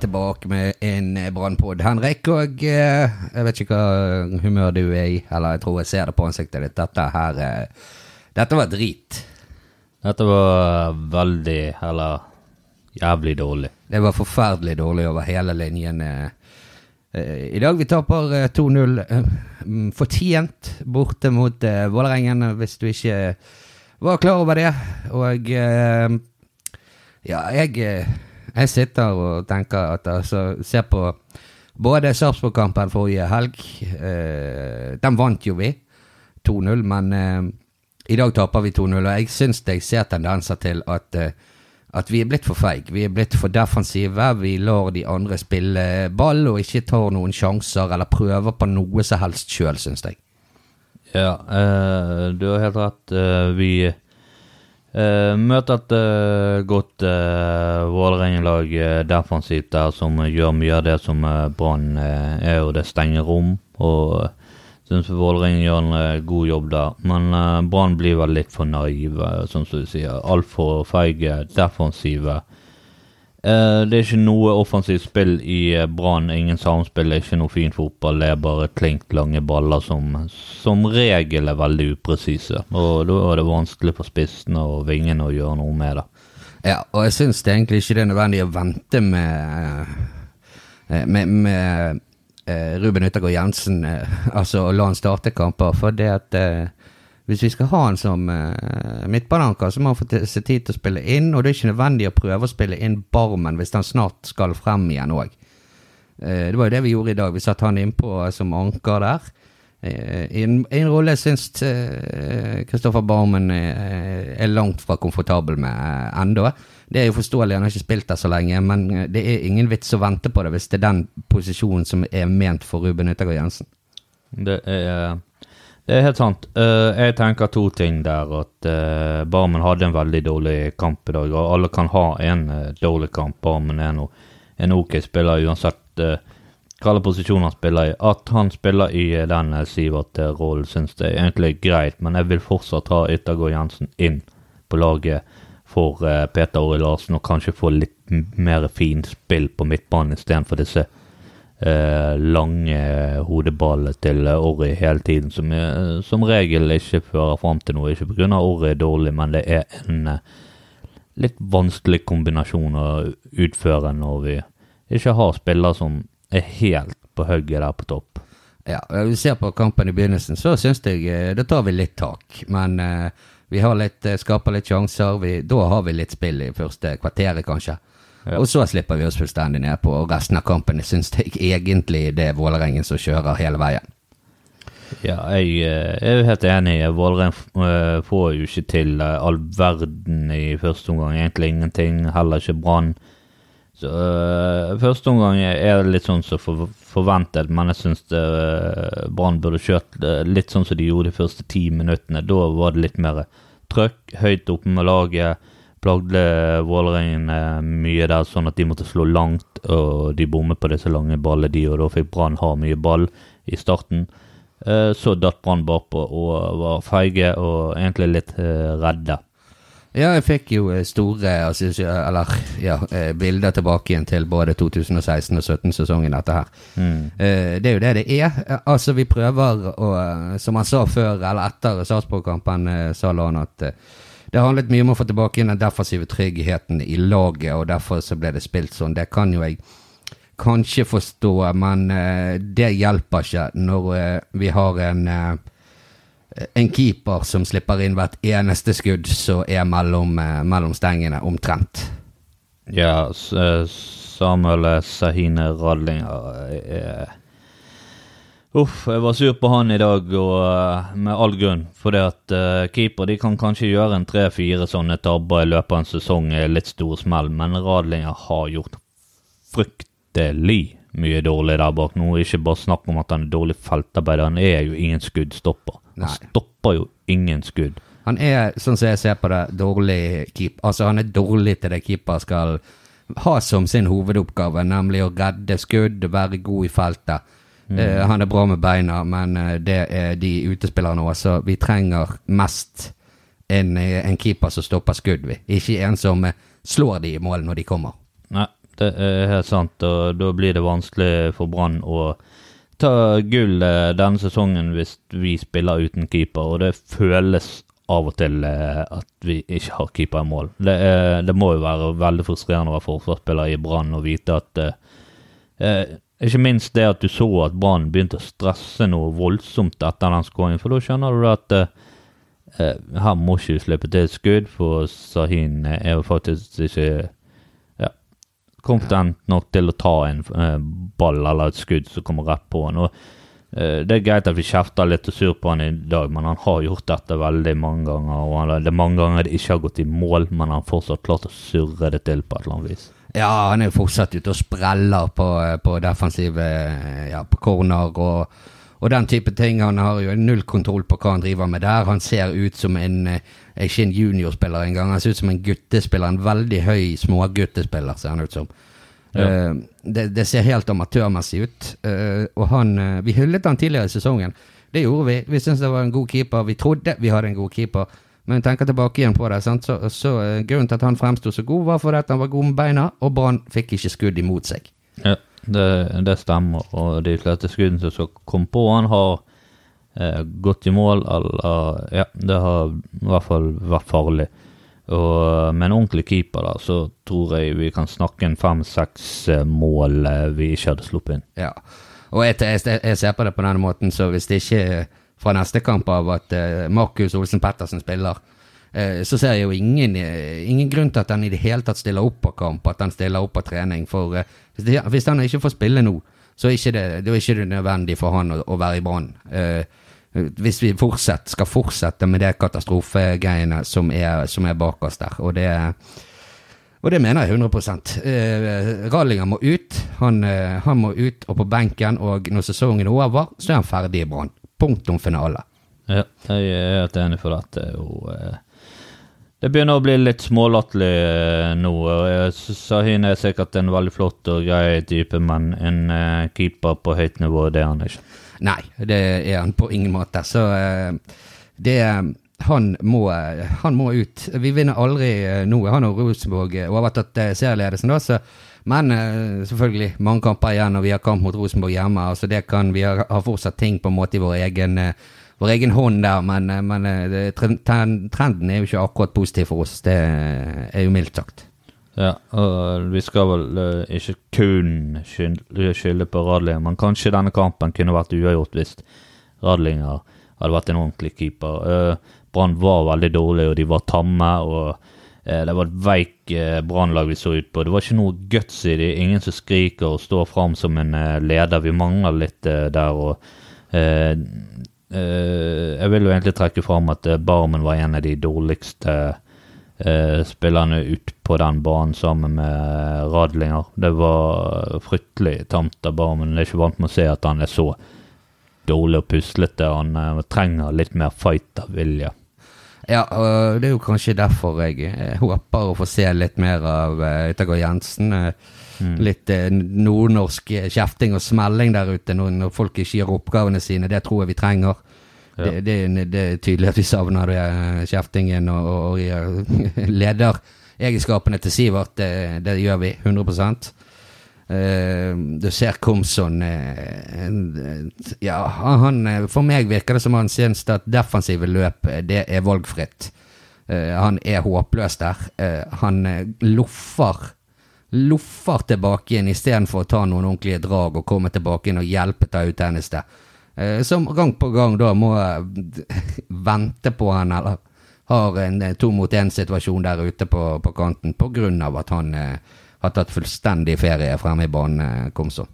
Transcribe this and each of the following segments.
Tilbake med en brannpod. Henrik, og eh, jeg vet ikke hva humør du er i, eller jeg tror jeg ser det på ansiktet ditt. Dette her eh, Dette var drit. Dette var veldig, eller jævlig dårlig. Det var forferdelig dårlig over hele linjen. eh. Eh, I dag vi taper eh, 2-0 eh, mm, fortjent borte mot Vålerengen, hvis du ikke var klar over det. Og eh, ja, jeg, eh, jeg sitter og tenker at altså Ser på både Sarpsborg-kampen forrige helg. eh, den vant jo vi, 2-0, men eh, i dag taper vi 2-0. Og jeg syns jeg ser tendenser til at eh, at vi er blitt for feige. Vi er blitt for defensive. Vi lar de andre spille ball og ikke tar noen sjanser eller prøver på noe som helst sjøl, syns jeg. Ja, eh, du har helt rett. Eh, vi eh, møter et uh, godt uh, Vålerenga-lag uh, defensivt der, som gjør mye av det som uh, Brann eh, er, og det stenger rom. Og uh, syns Vålerenga gjør en eh, god jobb der. Men uh, Brann blir vel litt for naive, sånn som du sier. Altfor feige, defensive. Eh, det er ikke noe offensivt spill i uh, Brann. Ingen samspill, det er ikke noe fin fotball. Det er bare klink lange baller som som regel er veldig upresise. Og da er det vanskelig for spissene og vingene å gjøre noe med det. Ja, og jeg syns egentlig ikke det er nødvendig å vente med eh, med, med eh, Ruben Yttergård Jensen, eh, altså å la han starte kamper. For det at eh, hvis vi skal ha han som uh, midtbaneanker, så må han få seg se tid til å spille inn. Og det er ikke nødvendig å prøve å spille inn Barmen hvis han snart skal frem igjen òg. det var jo det vi gjorde i dag. Vi satte han innpå som anker der. Eh, I en, en rolle jeg syns Kristoffer Barmen eh, er langt fra komfortabel med uh, ennå. Det er jo forståelig, han har ikke spilt der så lenge, men eh, det er ingen vits å vente på det hvis det er den posisjonen som er ment for Ruben Yttergård Jensen. Det er, det er helt sant. Eh, jeg tenker to ting der. At uh, Barmen hadde en veldig dårlig kamp i dag. Og alle kan ha en eh, dårlig kamp. Barmen er nå en ok spiller uansett hvilken posisjon han spiller i. At han spiller i den Sivert-rollen, syns jeg egentlig er greit. Men jeg vil fortsatt ha Yttergård Jensen inn på laget for Peter Åre Larsen, og kanskje få litt mer fin spill på midtbanen istedenfor disse eh, lange hodeballet til Orry hele tiden, som, er, som regel ikke fører fram til noe. Ikke pga. Orry er dårlig, men det er en eh, litt vanskelig kombinasjon å utføre når vi ikke har spillere som er helt på hugget der på topp. Ja, vi ser på kampen i begynnelsen, så syns jeg eh, da tar vi litt tak. Men eh, vi har litt, eh, skaper litt sjanser. Vi, da har vi litt spill i første kvarteret, kanskje. Ja. Og så slipper vi oss fullstendig ned på resten av kampen. Jeg syns egentlig det er Vålerengen som kjører hele veien. Ja, jeg jeg er jo helt enig. Vålerenga eh, får jo ikke til eh, all verden i første omgang. Egentlig ingenting. Heller ikke Brann. Så øh, første omgang er det litt sånn som for, forventet, men jeg syns Brann burde kjørt eh, litt sånn som de gjorde de første ti minuttene. Da var det litt mer trøkk, høyt oppe med laget. Plagde Vålerengen eh, mye der, sånn at de måtte slå langt, og de bommet på disse lange ballene, de, og da fikk Brann ha mye ball i starten. Eh, Så datt Brann bakpå og var feige og egentlig litt eh, redde. Ja, jeg fikk jo eh, store altså, eller, ja, eh, bilder tilbake igjen til både 2016 og 2017-sesongen, dette her. Mm. Det er jo det det er. Eh, Altså, vi prøver å eh, Som han sa før, eller etter Sarpsborg-kampen, eh, sa han at eh, det handlet mye om å få tilbake inn den defensive tryggheten i laget, og derfor så ble det spilt sånn. Det kan jo jeg kanskje forstå, men uh, det hjelper ikke når uh, vi har en uh, en keeper som slipper inn hvert eneste skudd som er mellom, mellom stengene, omtrent. Ja, Samuel Sahine Radlinger eh, Uff, jeg var sur på han i dag, og uh, med all grunn. For det at uh, keeper de kan kanskje gjøre en tre-fire sånne tabber i løpet av en sesong, litt store smell, men Radlinger har gjort fryktelig mye dårlig der bak nå. Ikke bare snakk om at han er dårlig feltarbeider, han er jo ingen skuddstopper. Han Nei. stopper jo ingen skudd. Han er, sånn som jeg ser på det, dårlig keeper. Altså, han er dårlig til det keeper skal ha som sin hovedoppgave, nemlig å redde skudd, være god i feltet. Eh, han er bra med beina, men uh, det er de utespillerne òg, så vi trenger mest en, eh, en keeper som stopper skudd, vi. Ikke en som slår de i mål når de kommer. Nei, det er helt sant. Og da blir det vanskelig for Brann å ta gull denne sesongen hvis vi spiller uten keeper, og det føles av og til at vi ikke har keeper i mål. Det, er, det må jo være veldig frustrerende å være forsvarsspiller i Brann og vite at eh, Ikke minst det at du så at Brann begynte å stresse noe voldsomt etter den skåringen, for da skjønner du at eh, eh, her må ikke du slippe til et skudd, for Sahin er jo faktisk ikke ja, kompetent nok til å ta en eh, ball eller et skudd som kommer rett på han. Og eh, det er greit at vi kjefter litt og sur på han i dag, men han har gjort dette veldig mange ganger. Og han, det er mange ganger det ikke har gått i mål, men han har fortsatt klart å surre det til på et eller annet vis. Ja, han er jo fortsatt ute og spreller på, på defensive Ja, på corner og, og den type ting. Han har jo null kontroll på hva han driver med der. Han ser ut som en eh, ikke en juniorspiller engang. Han ser ut som en guttespiller. En veldig høy småguttespiller, ser han ut som. Ja. Eh, det, det ser helt amatørmessig ut. Eh, og han eh, Vi hyllet han tidligere i sesongen. Det gjorde vi. Vi syntes det var en god keeper. Vi trodde vi hadde en god keeper. Men tenker tilbake igjen på det, sant? så, så eh, grunnen til at han fremsto så god, var fordi han var god med beina, og Brann fikk ikke skudd imot seg. Ja, det, det stemmer. Og de fleste skuddene som kom på han, har eh, gått i mål, eller Ja, det har i hvert fall vært farlig. Og med en ordentlig keeper, da, så tror jeg vi kan snakke en fem-seks eh, mål eh, vi ikke hadde sluppet inn. Ja. Og jeg, jeg, jeg ser på det på denne måten, så hvis det ikke fra neste kamp av at eh, Markus Olsen Pettersen spiller, eh, så ser jeg jo ingen, eh, ingen grunn til at han i det hele tatt stiller opp på kamp, at han stiller opp på trening. For hvis, han ikke får spille nå, så er ikke det, det er ikke det nødvendig for han å, å være i Brann. Hvis vi fortsatt, skal fortsette med det katastrofegreiene som er, som er bak oss der. Og det, og det mener jeg 100 eh, Rallinger må ut. Han, han må ut og på benken, og når sesongen er over, så er han ferdig i Brann. Punktum finale. Ja, jeg er helt enig for dette. Og, eh, det begynner å bli litt smålatterlig eh, nå. Sahin er sikkert en veldig flott og grei type, men en eh, keeper på høyt nivå, det er han ikke. Nei, det er han på ingen måte. Så eh, det han må, han må ut. Vi vinner aldri eh, nå. Han og Rosenborg eh, overtatt eh, serieledelsen, da, så men eh, selvfølgelig, mange kamper igjen, og vi har kamp mot Rosenborg hjemme. altså det kan, Vi har, har fortsatt ting på en måte i vår egen, eh, vår egen hånd der, men, eh, men det, trenden er jo ikke akkurat positiv for oss. Det er jo mildt sagt. Ja, og vi skal vel ikke kun skylde, på Radlinger, men kanskje denne kampen kunne vært uavgjort hvis Radlinger hadde vært en ordentlig keeper. Brann var veldig dårlig, og de var tamme. og Det var et veik eh, Brannlag vi så ut på. Det var ikke noe guts i det. Ingen som skriker og står fram som en eh, leder. Vi mangler litt eh, der. og eh, eh, Jeg vil jo egentlig trekke fram at eh, Barmen var en av de dårligste eh, spillerne ut på den banen sammen med Radlinger. Det var fryktelig tamt av Barmen. Jeg er ikke vant med å se at han er så dårlig og puslete. Han eh, trenger litt mer fightervilje. Ja, og det er jo kanskje derfor jeg, eh, håper å få se litt mer av uh, Yttergård Jensen. Mm. Litt eh, nordnorsk eh, kjefting og smelling der ute når, folk ikke gjør oppgavene sine. Det tror jeg vi trenger. Ja. Det, det, det er tydelig at vi savner det, eh, kjeftingen og, og, og lederegenskapene til Sivert. Det, det gjør vi 100 Eh, du ser Komson uh, Ja, han For meg virker det som han synes at defensive løp, det er valgfritt. Uh, han er håpløs der. Han loffer loffer tilbake igjen istedenfor å ta noen ordentlige drag og komme tilbake inn og hjelpe ta ut tjeneste. Som gang på gang da må vente på han, eller har en to mot én-situasjon der ute på, på kanten på grunn av at han eh, har tatt fullstendig ferie fremme i banen, eh, Komson.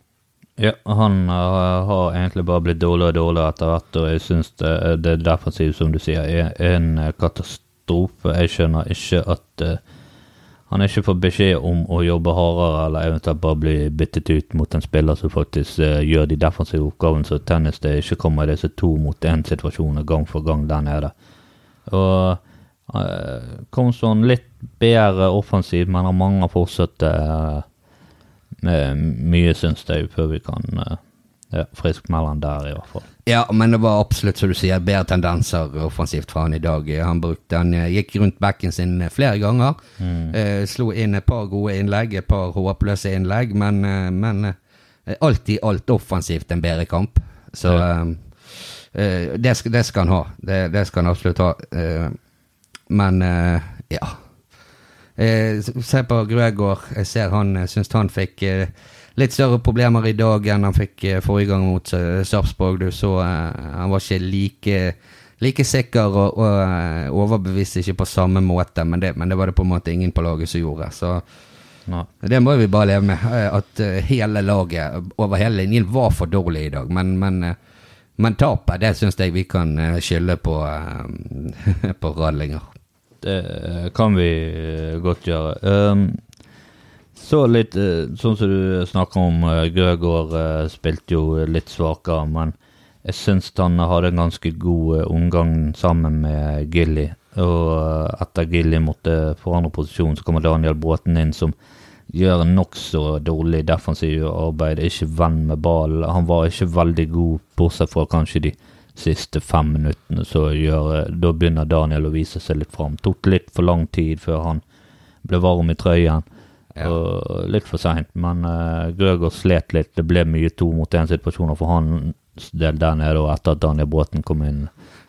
Ja, han eh, har egentlig bare blitt dårligere og dårligere etter hvert, og jeg syns det, det defensive, som du sier, er en eh, katastrofe. Jeg skjønner ikke at uh, han ikke får beskjed om å jobbe hardere, eller eventuelt bare bli byttet ut mot en spiller som faktisk uh, gjør de defensive oppgavene, så tennis det ikke kommer i disse to mot én-situasjonene gang for gang der nede. Og uh, Komson litt bedre offensiv, men han mangler fortsatt eh, mye, syns jeg, før vi kan ja, friskmelde han der, i hvert fall. Ja, men det var absolutt, som du sier, bedre tendenser offensivt fra han i dag. Han brukte, han eh, gikk rundt backen sin flere ganger. Eh, slo inn et par gode innlegg, et par håpløse innlegg, men, eh, men eh, alt i alt offensivt en bedre kamp. Så ja. eh, det, skal, det skal han ha. Det, det skal han absolutt ha. Eh, men eh, ja. Eh, se på Grøgaard. Jeg ser han, syns han fikk eh, litt større problemer i dag enn han fikk eh, forrige gang mot eh, Sarpsborg. Du så eh, han var ikke like, like sikker og, og overbevist ikke på samme måte, men det, men det var det på en måte ingen på laget som gjorde. Så Nei. det må vi bare leve med. eh, At eh, hele laget over hele linjen var for dårlig i dag. Men, men, eh, men tapet, det syns jeg vi kan eh, skylde på, eh, på Radlinger. Eh, kan vi eh, godt gjøre. Um, så litt eh, Sånn som du snakker om, Grøgaard spilte jo litt svakere, men jeg syns han hadde en ganske god omgang sammen med Gilly. Og etter Gilly måtte forandre posisjon, så kommer Daniel Bråten inn, som gjør nokså dårlig defensivt arbeid. Ikke venn med ball. Han var ikke veldig god, bortsett fra kanskje de siste fem minuttene. Så gjør, eh, da begynner Daniel å vise seg litt fram. Tok litt for lang tid før han ble varm i trøyen. Ja. Og litt for seint, men uh, Grøger slet litt. Det ble mye to mot én-situasjoner for hans del der nede og etter at Daniel Bråten kom inn.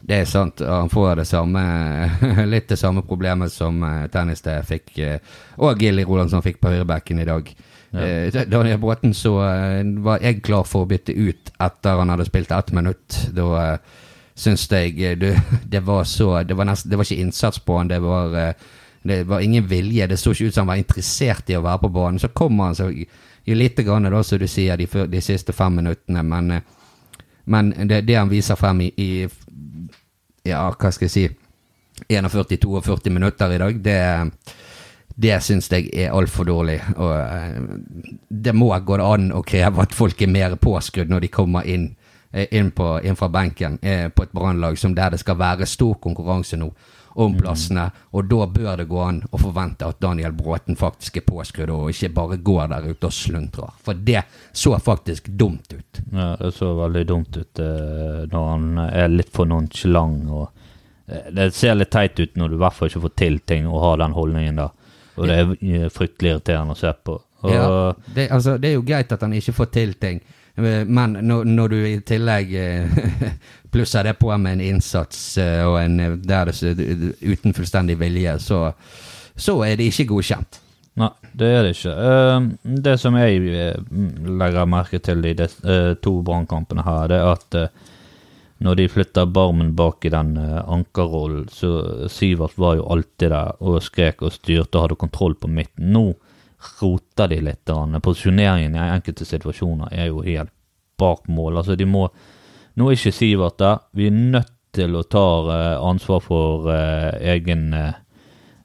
Det er sant. Han får det samme, litt det samme problemet som uh, tennis det fikk, eh, og Gilly Rolandsson fikk på høyrebacken i dag. Eh, Daniel Bråten så eh, var jeg klar for å bytte ut etter han hadde spilt ett minutt. Da uh, syns jeg eh, du, det var så Det var, nest, det var ikke innsats på han, det var eh, det var ingen vilje. Det så ikke ut som han var interessert i å være på banen. Så kommer han så Litt grann, da, som du sier, de, de siste fem minuttene. Men, eh, men det, det han viser frem i, i Ja, hva skal jeg si 41-42 minutter i dag, det, det syns jeg er altfor dårlig. Og eh, det må gå an å kreve at folk er mer påskrudd når de kommer inn, eh, inn, på, inn fra benken eh, på et brannlag som der det skal være stor konkurranse nå om plassene. Og da bør det gå an å forvente at Daniel Bråten faktisk er påskrudd, og ikke bare går der ute og sluntrer. For det så faktisk dumt ut. Ja, det så veldig dumt ut når han er litt for nonchalant. og Det ser litt teit ut når du i hvert fall ikke får til ting og har den holdningen der. Og det er fryktelig irriterende å se på. Og, Ja, det, altså, det er jo greit at han ikke får til ting, men når, når du i tillegg eh, plusser det på med en innsats eh, og en, eh, der det, uten fullstendig vilje, så, så er det ikke godkjent. Nei, det er det ikke. Det som jeg legger merke til i de to brannkampene her, det er at når de flytta Barmen bak i den uh, ankerrollen, så Sivert var jo alltid der og skrek og styrte og hadde kontroll på midten. Nå roter de litt. Posisjoneringen i enkelte situasjoner er jo helt bak mål. Altså, de må Nå er ikke Sivert der. Vi er nødt til å ta eh, ansvar for eh, egen eh,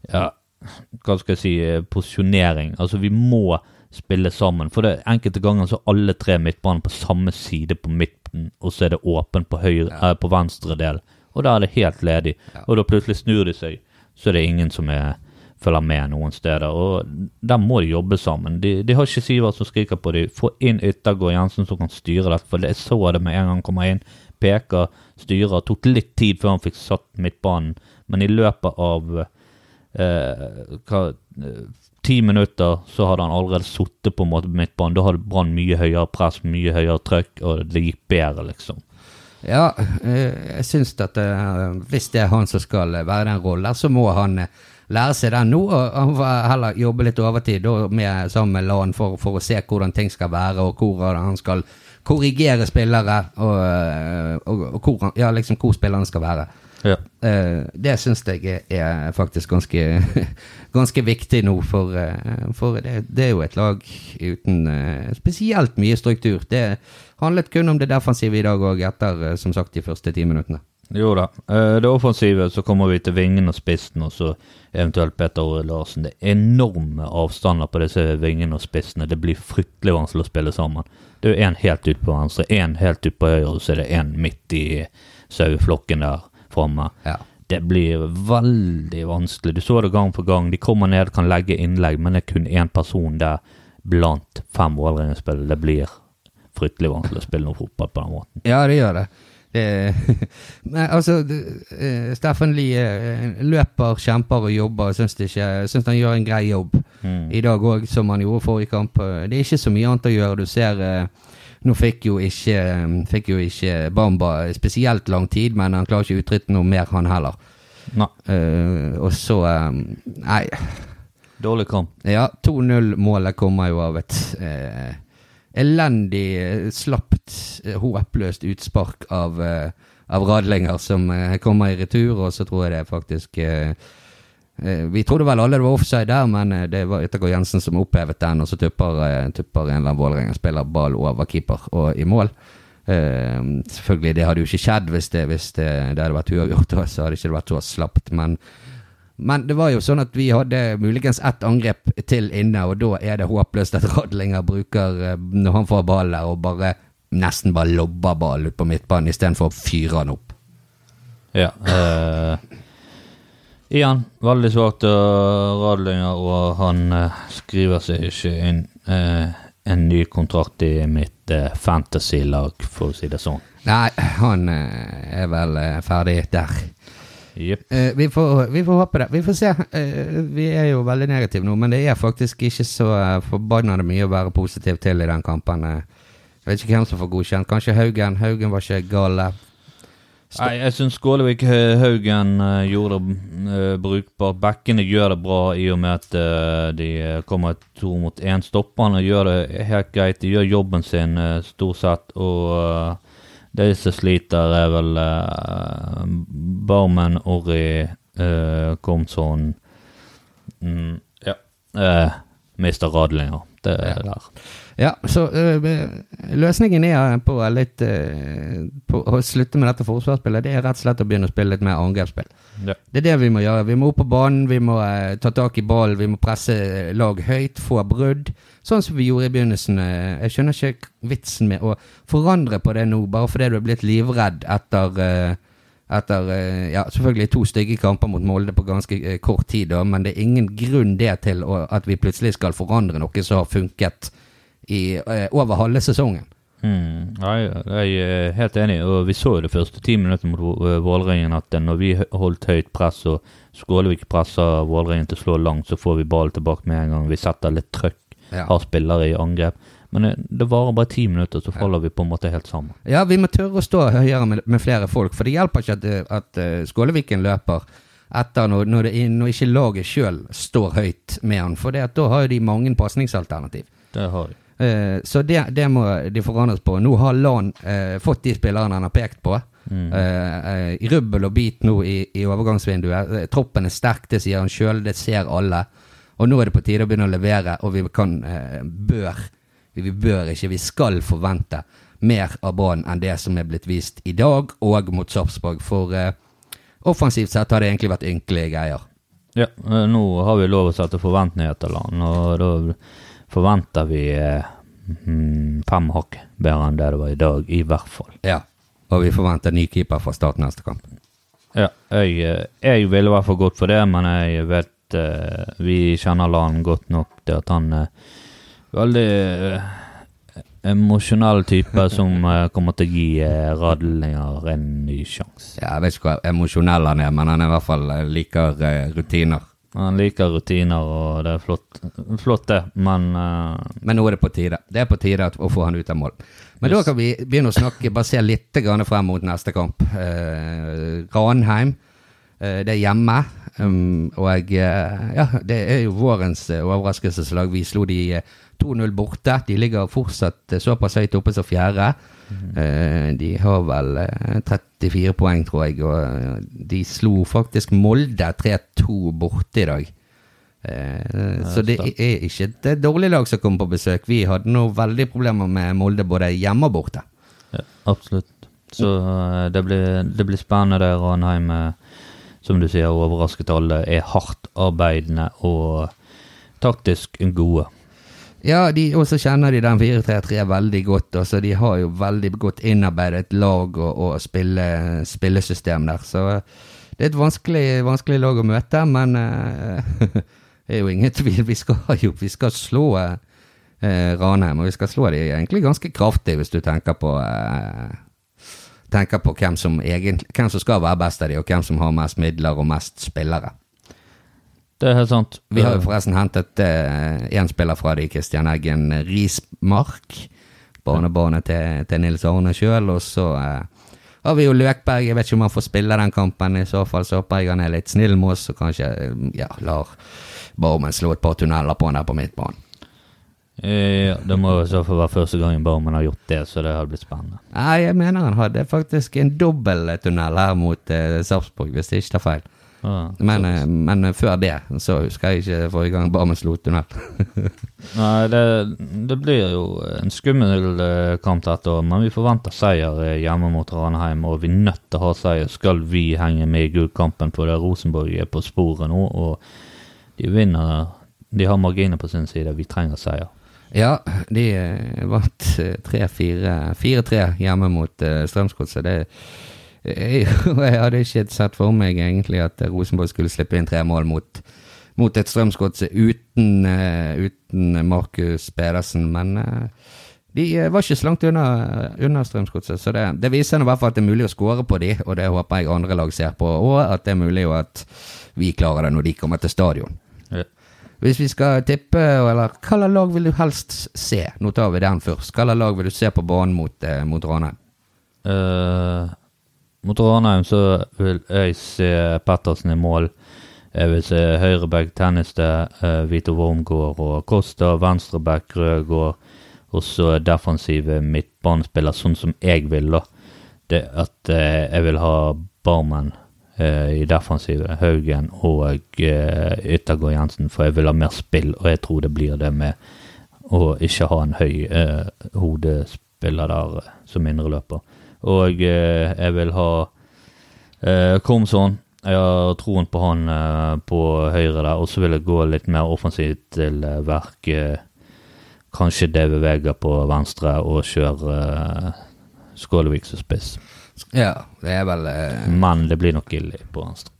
ja, hva skal jeg si, eh, posisjonering. Altså, vi må spille sammen. For det enkelte ganger så alle tre midtbaner på samme side på midten, og så er det åpent på, høyre, ja. på venstre del. Og da er det helt ledig. Ja. Og da plutselig snur de seg, så er det ingen som er, følger med noen steder. Og der må de jobbe sammen. De, de har ikke Sivert som skriker på dem. Få inn Yttergård Jensen som kan styre dette, for det jeg så det med en gang han kommer inn. Peker, styrer. Tok litt tid før han fikk satt midtbanen, men i løpet av eh, hva, eh, ti minutter så hadde han allerede sittet på en måte på midtbanen. Da hadde Brann mye høyere press, mye høyere trøkk, og det gikk bedre, liksom. Ja, eh, jeg syns at eh, hvis det er han som skal være den rollen, så må han eh, lære seg den nå. Og han får heller jobbe litt overtid med, sammen med LAN for, for å se hvordan ting skal være, og hvor han skal korrigere spillere, og, og, og hvor, ja, liksom hvor spillerne skal være. Ja. Eh, det syns jeg er, faktisk ganske, ganske viktig nå, for, eh, for det, det er jo et lag uten eh, spesielt mye struktur. Det handlet kun om det defensive i dag òg, etter som sagt de første ti minuttene. Jo da. Det offensive, så kommer vi til vingen og spissen, og så eventuelt Peter Åre Larsen. Det er enorme avstander på disse vingene og spissene. Det blir fryktelig vanskelig å spille sammen. Det er én helt ut på venstre, én helt ut på høyre, og så er det én midt i saueflokken der framme. Ja. Det blir veldig vanskelig. Du så det gang på gang. De kommer ned, kan legge innlegg, men det er kun én person der blant fem Vålerenga-spillere. Det blir fryktelig vanskelig å spille noe fotball på den måten. Ja, det gjør det. det men altså, eh, Steffen Lie eh, løper, kjemper og jobber. Syns, det ikke, syns han gjør en grei jobb Mm. i dag òg, som han gjorde forrige kamp. Det er ikke så mye annet å gjøre. Du ser eh, Nå fikk jo ikke, eh, fikk jo ikke Bamba spesielt lang tid, men han klarer ikke å utrytte noe mer, han heller. Nei, Uh, og så eh, Nei. dårlig kamp. Ja, 2-0-målet kommer jo av et uh, elendig, eh, slapt, håpløst utspark av, uh, av Radlinger som kommer i retur, og så tror jeg det faktisk Vi trodde vel alle det var offside der, men eh, det var Yttergård Jensen som opphevet den, og så tupper, eh, tupper en eller annen Vålerenga-spiller ball over keeper og i mål. Eh, selvfølgelig, det hadde jo ikke skjedd hvis det, hvis det, det hadde vært uavgjort, så hadde det ikke vært så slapt, men men det var jo sånn at vi hadde muligens ett angrep til inne, og da er det håpløst at Radlinger bruker, eh, når han får ball der, og bare nesten bare lobber ball ut på midtbanen istedenfor å fyre han opp. Ja. Eh, igjen, veldig svakt av Radlinger, og han eh, skriver seg ikke inn eh, en ny kontrakt i mitt eh, fantasy-lag, for å si det sånn. Nei, han eh, er vel eh, ferdig der. Yep. Eh, vi, får, vi får håpe det. Vi får se. Eh, vi er jo veldig negative nå, men det er faktisk ikke så forbannende mye å være positiv til i den kampen. Jeg vet ikke hvem som får godkjent. Kanskje Haugen. Haugen var ikke gal. Nei, jeg syns Skålevik eh, Haugen eh, gjorde det eh, brukbart. Bekkene gjør det bra i og med at de kommer to mot én. Stopperne gjør det helt greit. De gjør jobben sin stort sett. Og de som sliter, er vel uh, Barmen, Orri, uh, Komson mm, Ja. Uh, Mister Radlinger. Det er der. Ja, så øh, løsningen er på litt øh, På å slutte med dette forsvarsspillet. Det er rett og slett å begynne å spille litt mer angrepsspill. Ja. Det er det vi må gjøre. Vi må opp på banen, vi må eh, ta tak i ballen, vi må presse lag høyt, få brudd. Sånn som vi gjorde i begynnelsen. Jeg skjønner ikke vitsen med å forandre på det nå, bare fordi du er blitt livredd etter etter eh, ja, selvfølgelig to stygge kamper mot Molde på ganske eh, kort tid, da, men det er ingen grunn det til å, at vi plutselig skal forandre noe som har funket i, eh, over halve sesongen. Mm, nei, jeg er helt enig, og vi så jo det første ti minutter mot Vå- Vålerengen at når vi holdt høyt press og Skålevik presser Vålerengen til å slå langt, så får vi ballen tilbake med en gang. Vi setter litt trøkk, Ja. har spillere i angrep. Men det, det varer bare ti minutter, så faller vi på en måte helt sammen. Ja, vi må tørre å stå høyere med, med flere folk, for det hjelper ikke at, eh, at eh, Skåleviken løper etter når, når, det, når ikke laget sjøl står høyt med han, for da har de mange pasningsalternativ. Det har vi. Eh, så det, det må de forandres på. Nå har LAN eh, fått de spillerne han har pekt på. Mm. Eh, eh, I rubbel og bit nå i, i overgangsvinduet. Eh, troppen er sterk, det sier han sjøl, det ser alle. Og nå er det på tide å begynne å levere, og vi kan, eh, bør Vi bør ikke, vi skal forvente mer av Brann enn det som er blitt vist i dag og mot Sarpsborg. For eh, offensivt sett har det egentlig vært ynkelige greier. Ja, eh, nå har vi lov å sette forventninger til han, og da forventer vi eh, mm, fem hakk bedre enn det det var i dag, i hvert fall. Ja. Og vi forventer ny keeper fra start neste kamp. Ja, jeg, eh, jeg ville i hvert fall gått for det, men jeg vet eh, Vi kjenner Lan godt nok til at han er veldig eh, emosjonell type som eh, kommer til å gi eh, Radlinger en ny sjanse. Ja, jeg vet ikke hvor emosjonell han er, men han er i hvert fall eh, liker eh, rutiner. Han liker rutiner, og det er flott, flott det, men eh, Men nå er det på tide. Det er på tide at- å få han ut av mål. Men da kan vi begynne å snakke, bare se litt grann frem mot neste kamp. Eh, Ranheim. Eh, det er hjemme. Um, og jeg ja, det er jo vårens eh, overraskelseslag. Vi slo de eh, 2-0 borte. De ligger fortsatt eh, såpass høyt oppe som fjerde. Eh, de har vel eh, 34 poeng, tror jeg, og eh, de slo faktisk Molde 3-2 borte i dag. Eh, så det er ikke et eh, dårlig lag som kommer på besøk. Vi hadde nå veldig problemer med Molde både hjemme og borte. ja, absolutt. Så eh, det, blir, det blir spennende der. Ranheim, eh, som du sier, overrasket alle, er hardt arbeidende og taktisk gode. Ja, og så kjenner de den 4-3-3 veldig godt. Altså, de har jo veldig godt innarbeidet lag og, og spille, spillesystem der. Så det er et vanskelig, vanskelig lag å møte, men uh, det er jo ingen tvil. Vi skal jo vi skal slå, eh, Ranheim, og vi skal slå de egentlig ganske kraftig, hvis du tenker på eh, tenker på hvem som, egentlig, hvem som skal være best av de, og hvem som har mest midler og mest spillere. Det er helt sant. Vi har jo forresten hentet én uh, spiller fra de, Kristian Eggen Rismark. Barnebarnet til, til Nils Arne sjøl. Og så uh, har vi jo Løkberg. Jeg vet ikke om han får spille den kampen. I så fall så håper jeg han er litt snill med oss, og kanskje ja, lar Barmen slå et par tunneler på han der på midtbanen. Ja, det må i så fall være første gangen Barmen har gjort det, så det har blitt spennende. Nei, jeg mener han hadde faktisk en dobbel tunnel her mot eh, Sarpsborg, hvis jeg ikke tar feil. Ah, men, uh, men uh, før det så husker jeg ikke forrige gang Barmen slo tunnel. Nei, det, det, blir jo en skummel kamp dette år, men vi forventer seier hjemme mot Ranheim, og vi er nødt til å ha seier skal vi henge med i gullkampen, for det Rosenborg er på sporet nå, og de vinner De har marginer på sin side, vi trenger seier. Ja, de vant 4-3 hjemme mot uh, Strømsgodset. Jeg, jeg hadde ikke sett for meg egentlig at Rosenborg skulle slippe inn tre mål mot, mot et Strømsgodset uten, uten Markus Pedersen, men de var ikke så langt unna, unna Strømsgodset, så det, det viser i hvert fall at det er mulig å skåre på de, og det håper jeg andre lag ser på, og at det er mulig at vi klarer det når de kommer til stadion. Hvis vi skal tippe, eller hvilke lag vil du helst se? Nå tar vi den først. Hvilke lag vil du se på banen mot, eh, mot Ranheim? Uh, mot Ranheim så vil jeg se Pettersen i mål. Jeg vil se høyreback Tenniste, uh, Vito Wormgård og Costa. Venstreback Rødgård. Og så defensive midtbanespiller, sånn som jeg vil, da. Det at uh, jeg vil ha Barmen i defensivet, Haugen og uh, Yttergård Jensen, for jeg vil ha mer spill, og jeg tror det blir det med å ikke ha en høy uh, hodespiller der som indreløper. Og jeg vil ha eh, Komson. Jeg har troen på han på høyre der, og så vil jeg gå litt mer offensivt til verk. kanskje David Vega på venstre og kjøre Skålevik som spiss. Ja, det er vel eh... Men det blir nok ille på venstre.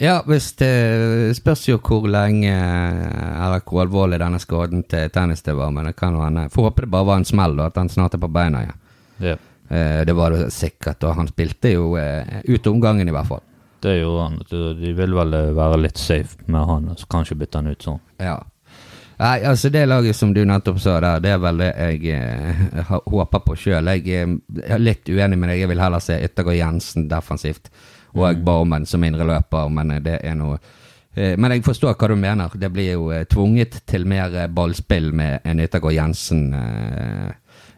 Ja, hvis det spørs jo hvor lenge eller hvor alvorlig denne skaden til tennis det var, men det kan jo hende. Får håpe det bare var en smell, og at han snart er på beina igjen. Ja. Eh, det var det sikkert, og han spilte jo eh, ut omgangen i hvert fall. Det gjorde han. De vil vel være litt safe med han, og så kanskje bytte han ut sånn. Ja. Nei, altså Det laget som du nettopp sa der, det er vel det jeg eh, håper på sjøl. Jeg, jeg, er litt uenig med deg. Jeg vil heller se Yttergård Jensen defensivt og mm. Barmen som indreløper, men det er noe eh, Men jeg forstår hva du mener. Det blir jo eh, tvunget til mer eh, ballspill med en Yttergård Jensen. Eh,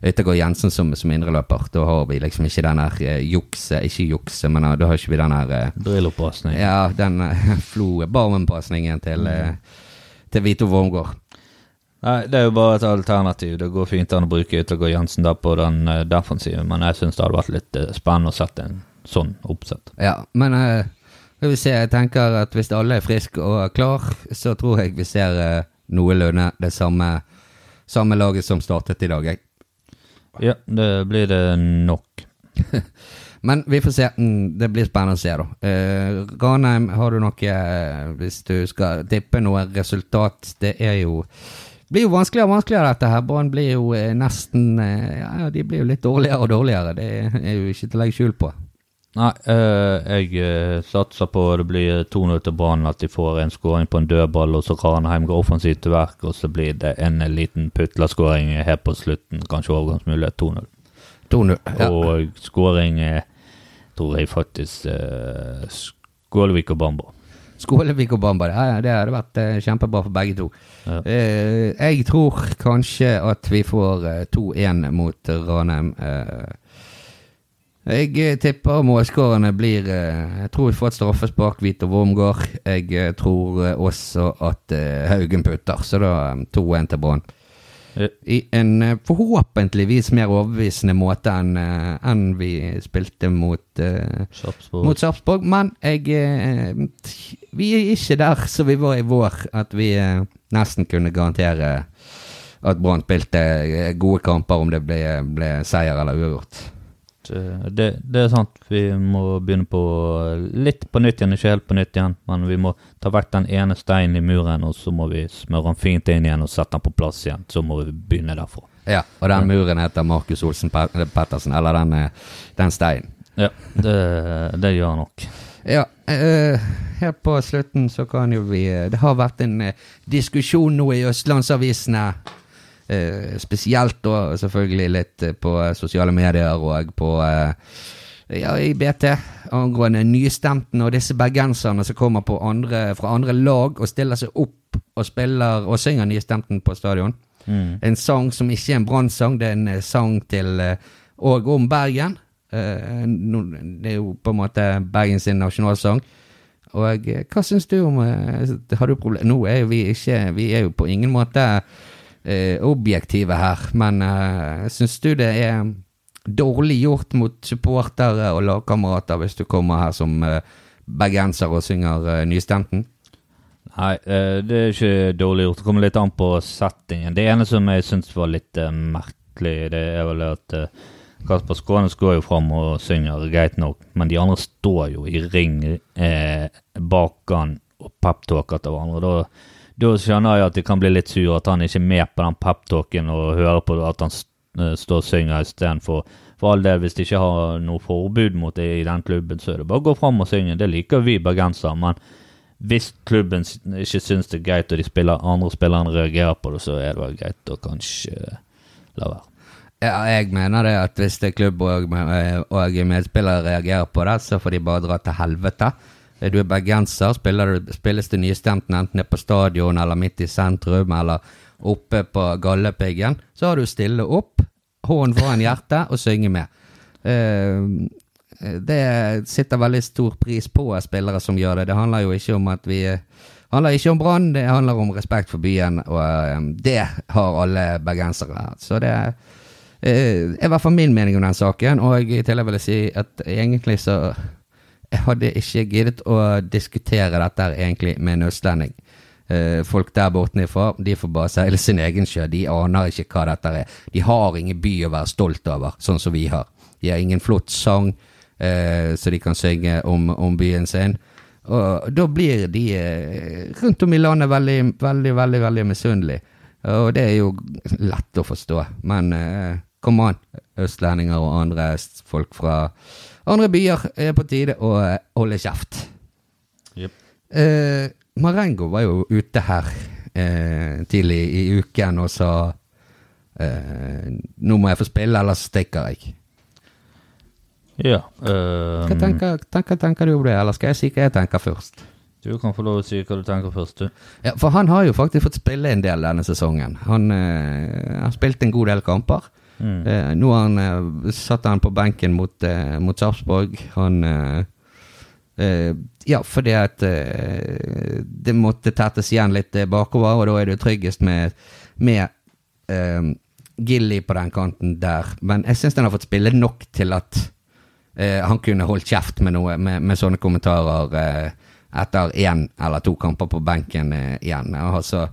Yttergård Jensen som, som indreløper. Da har vi liksom ikke den her eh, jukse Ikke jukse, men da har ikke vi den her Drillo-pasning. Ja, den Flo Barmen-pasningen til, mm. til Vito Wormgård. Nei, det er jo bare et alternativ. Det går fint an å bruke Yttergård Jensen da på den uh, defensive, men jeg syns det hadde vært litt uh, spennende å sette en sånn oppsett. Ja, men uh, vi se, jeg tenker at hvis alle er friske og er klar, så tror jeg vi ser uh, noenlunde det samme, samme laget som startet i dag, jeg. Ja, det blir det nok. Men vi får se. Mm, det blir spennende å se, da. Uh, Ranheim, har du noe Hvis du skal tippe noe resultat Det er jo blir jo vanskeligere og vanskeligere, dette her. Brann blir jo eh, nesten eh, Ja, de blir jo litt dårligere og dårligere. Det er jo ikke til å legge skjul på. Nei, øh, jeg satser på det blir 2-0 til Brann, at de får en skåring på en dødball, og så Ranheim går offensivt til verk, og så blir det en liten putlerskåring helt på slutten, kanskje overgangsmulighet 2-0. 2-0, ja. Og skåring tror jeg faktisk øh, Skålevik og Bambo. Skålevik og Bamba. Ja, det hadde vært uh, kjempebra for begge to. Ja. Eh, jeg tror kanskje at vi får uh, 2-1 mot Ranheim. jeg tipper målskårene blir Jeg tror vi får et straffespark, Vito Wormgård. Jeg tror også at Haugen putter, så da 2-1 til Brann i en eh, forhåpentligvis mer overbevisende måte enn uh, en vi spilte mot uh, Sarpsborg. Men jeg Vi er ikke der som vi var i vår, at vi nesten kunne garantere at Brann spilte gode kamper om det ble, ble seier eller uavgjort. Eh, Det, det er sant. Vi må begynne på litt på nytt igjen, ikke helt på nytt igjen. Men vi må ta vekk den ene steinen i muren, og så må vi smøre den fint inn igjen og sette den på plass igjen. Så må vi begynne derfra. Ja, og den muren heter Markus Olsen Pet- Pettersen, eller den, eh, den steinen. Ja, det, det gjør han nok. Ja, uh, helt på slutten så kan jo vi eh, Det har vært en eh, diskusjon nå i østlandsavisene. Eh, spesielt da selvfølgelig litt eh, på eh, sosiale medier og på ja, i BT angående nystemten og disse bergenserne som kommer på andre, fra andre lag og stiller seg opp og spiller og synger nystemten på stadion. Mm. En sang som ikke er en brannsang, det er en sang til og om Bergen. Det er jo på en måte Bergens nasjonalsang. Og hva syns du om Har du problemer Nå er jo vi ikke Vi er jo på ingen måte objektive her, men uh, syns du det er dårlig gjort mot supportere og lagkamerater hvis du kommer her som uh, bergenser og synger uh, nystemten? Nei, eh, det er ikke dårlig gjort. Det kommer litt an på settingen. Det ene som jeg syns var litt eh, merkelig, det er vel at eh, Kasper Skånes går jo fram og synger greit nok, men de andre står jo i ring eh, bak han og peptalker til hverandre. Da, da skjønner jeg at de kan bli litt sur, at han ikke er med på den peptalken og hører på at han eh, står og synger istedenfor. For all del, hvis de ikke har noe forbud mot det i den klubben, så er det bare å gå fram og synge. Det liker vi bergensere, men hvis klubben ikke syns det er greit, og de spiller, andre spillerne reagerer på det, så er det vel greit å kanskje eh, la være. Ja, jeg mener det at hvis det er klubb og, og medspillere reagerer på det, så får de bare dra til helvete. Er du bergenser, spiller spilles det nystemten enten det er på stadion eller midt i sentrum eller oppe på Galdhøpiggen, så har du stille opp, hånd foran hjertet og synge med. Uh, det sitter veldig stor pris på spillere som gjør det. Det handler jo ikke om at vi det handler ikke om Brann, det handler om respekt for byen, og eh, det har alle bergensere. Så det er Eh, er i hvert fall min mening om den saken, og i tillegg vil jeg si at egentlig så Jeg hadde ikke giddet å diskutere dette egentlig med en østlending. Eh, folk der bortenfra, de får bare seile sin egen sjø. De aner ikke hva dette er. De har ingen by å være stolt over, sånn som vi har. De har ingen flott sang eh, så de kan synge om, om byen sin. Og da blir de eh, rundt om i landet veldig, veldig, veldig, veldig misunnelige. Og det er jo lett å forstå. Men eh, kom an, østlendinger og andre folk fra andre byer er på tide å eh, holde kjeft. Yep. Eh, Marengo var jo ute her eh, tidlig i uken og sa eh, Nå må jeg få spille, ellers stikker jeg. Ja. Um, Hva tenker, tenker, tenker du om det, eller skal jeg si hva jeg tenker først? du kan få lov å si hva du tenker først, du. Ja, For han har jo faktisk fått spille en del denne sesongen. Han eh, har spilt en god del kamper. Mm. Eh, nå han eh, satt han på benken mot, eh, mot Sarpsborg. Han eh, eh, Ja, fordi at eh, det måtte tettes igjen litt eh, bakover, og da er jo tryggest med, med eh, Gilly på den kanten der. Men jeg syns han har fått spille nok til at eh, han kunne holdt kjeft med, noe, med, med sånne kommentarer eh, etter én eller to kamper på benken eh, igjen. Altså,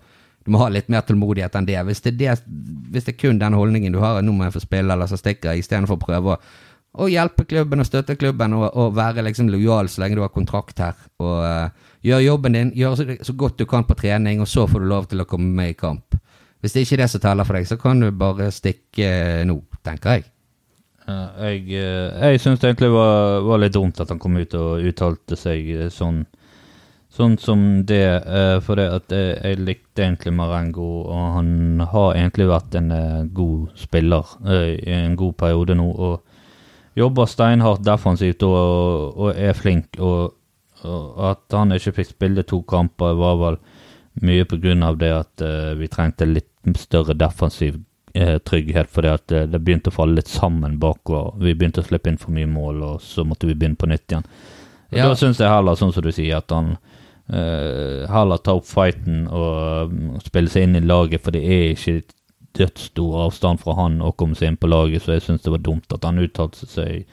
du må ha litt mer tålmodighet enn det. Hvis det, er det. hvis det er kun den holdningen du har, nå må jeg få spille, eller så stikker jeg, istedenfor å prøve å, hjelpe klubben og støtte klubben og, og være liksom lojal så lenge du har kontrakt her. Og uh, gjør jobben din, gjør så, så godt du kan på trening, og så får du lov til å komme med i kamp. Hvis det ikke er det som teller for deg, så kan du bare stikke eh, nå, tenker jeg. Eh, jeg uh, jeg syns det egentlig var, var litt dumt at han kom ut og uttalte seg eh, sånn Sånn som det, eh, for det at jeg, jeg likte egentlig Marengo, og han har egentlig vært en eh, god spiller eh, i en god periode nå. Og jobber steinhardt defensivt og, og er flink. Og, og at han ikke fikk spille to kamper, var vel mye på grunn av det at eh, vi trengte litt større defensiv eh, trygghet, fordi at eh, det begynte å falle litt sammen bakover. Vi begynte å slippe inn for mye mål, og så måtte vi begynne på nytt igjen. Ja. Da syns jeg heller, sånn som du sier, at han eh, heller ta opp fighten og spille seg inn i laget, for det er ikke dødsstor avstand fra han å komme seg inn på laget, så jeg syns det var dumt at han uttalte seg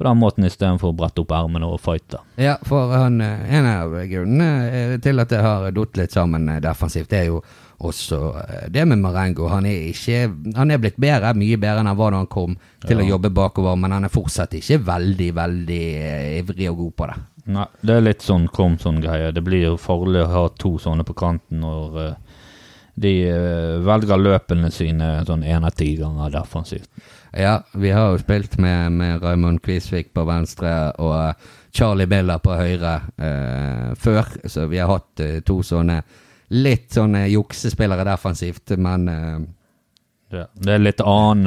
på den måten istedenfor å brette opp ermene og fighte. Ja, for han, eh, en av grunnene eh, til at det har datt litt sammen defensivt, det er jo også det med Marengo. Han er, ikke, han er blitt bedre, mye bedre enn han var da han kom til å jobbe bakover, men han er fortsatt ikke veldig, veldig ivrig og god på det. Nei, det er litt sånn Komson-greie. Det blir jo farlig å ha to sånne på kanten når uh, de uh, velger løpene sine sånn én av ti ganger defensivt. Ja, vi har jo spilt med, med Raymond Kvisvik på venstre og eh, Charlie Biller på høyre før, så vi har hatt to sånne litt sånne juksespillere defensivt, men Ja, det er litt annen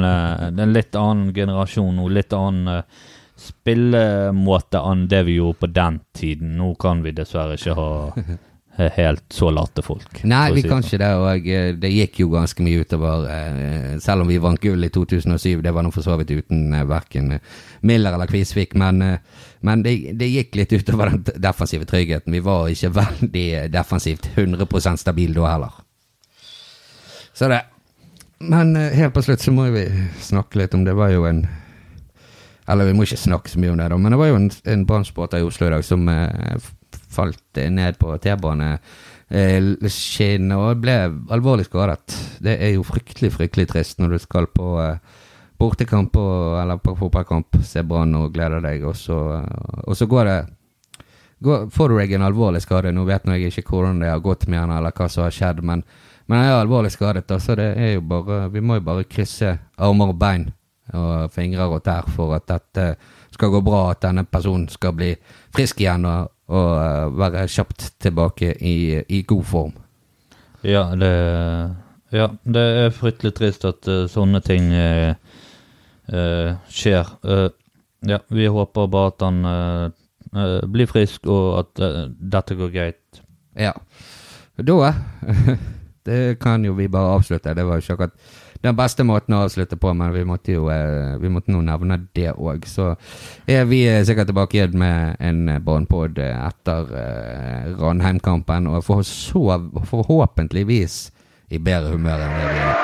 Det er en litt annen generasjon og litt annen spillemåte enn det vi gjorde på den tiden. Nå kan vi dessverre ikke ha helt så late folk. Nei, vi si kan ikke det, og eh, det gikk jo ganske mye utover. eh, Selv om vi vant gull i 2007, det var nå for så vidt uten eh, verken Miller eller Kvisvik, men, men det, det gikk litt utover den defensive tryggheten. Vi var ikke veldig defensivt 100% stabil da heller. Så det. Men helt på slutt så må vi snakke litt om det var jo en Eller vi må ikke snakke så mye om det, da, men det var jo en, en brannspotter i Oslo i dag som eh, falt ned på T-bane. Eh, og ble alvorlig skadet. Det er jo fryktelig, fryktelig trist når du skal på eh, bortekamp og, eller på fotballkamp, se Brann og gleder deg, og så, eh, og så går det går, Får du deg en alvorlig skade, nå vet jeg ikke hvordan det har gått med han, eller hva som har skjedd, men, men jeg er alvorlig skadet, så det er jo bare Vi må jo bare krysse armer og bein og fingrer og tær for at dette skal gå bra, at denne personen skal bli frisk igjen og, og eh, være kjapt tilbake i, i god form. Ja, det, ja, det er fryktelig trist at uh, sånne ting uh, uh, skjer. Ja, vi håper bare at han blir frisk, og at dette går greit. Ja. Da Det kan jo vi bare avslutte. Det var jo ikke akkurat den beste måten å avslutte på, men vi måtte jo eh, Vi måtte nå nevne det òg. Så er vi eh, sikkert tilbake igjen med en barnepod eh, etter eh, Ranheim-kampen, og for så forhåpentligvis i bedre humør enn det vi er.